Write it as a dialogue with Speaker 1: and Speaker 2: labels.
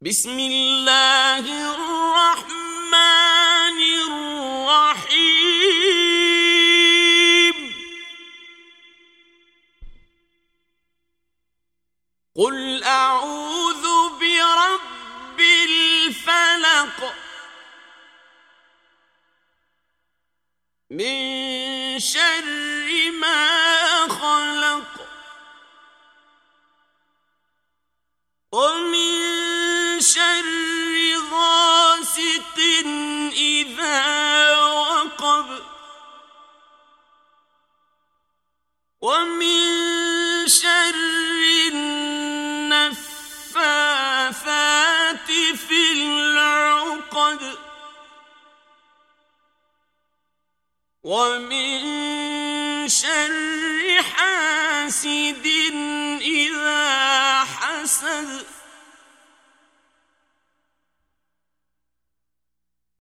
Speaker 1: بسم الله الرحمن الرحيم. قل أعوذ برب الفلق من شر ما خلق ومن ومن شر النفاثات في العقد. ومن شر حاسد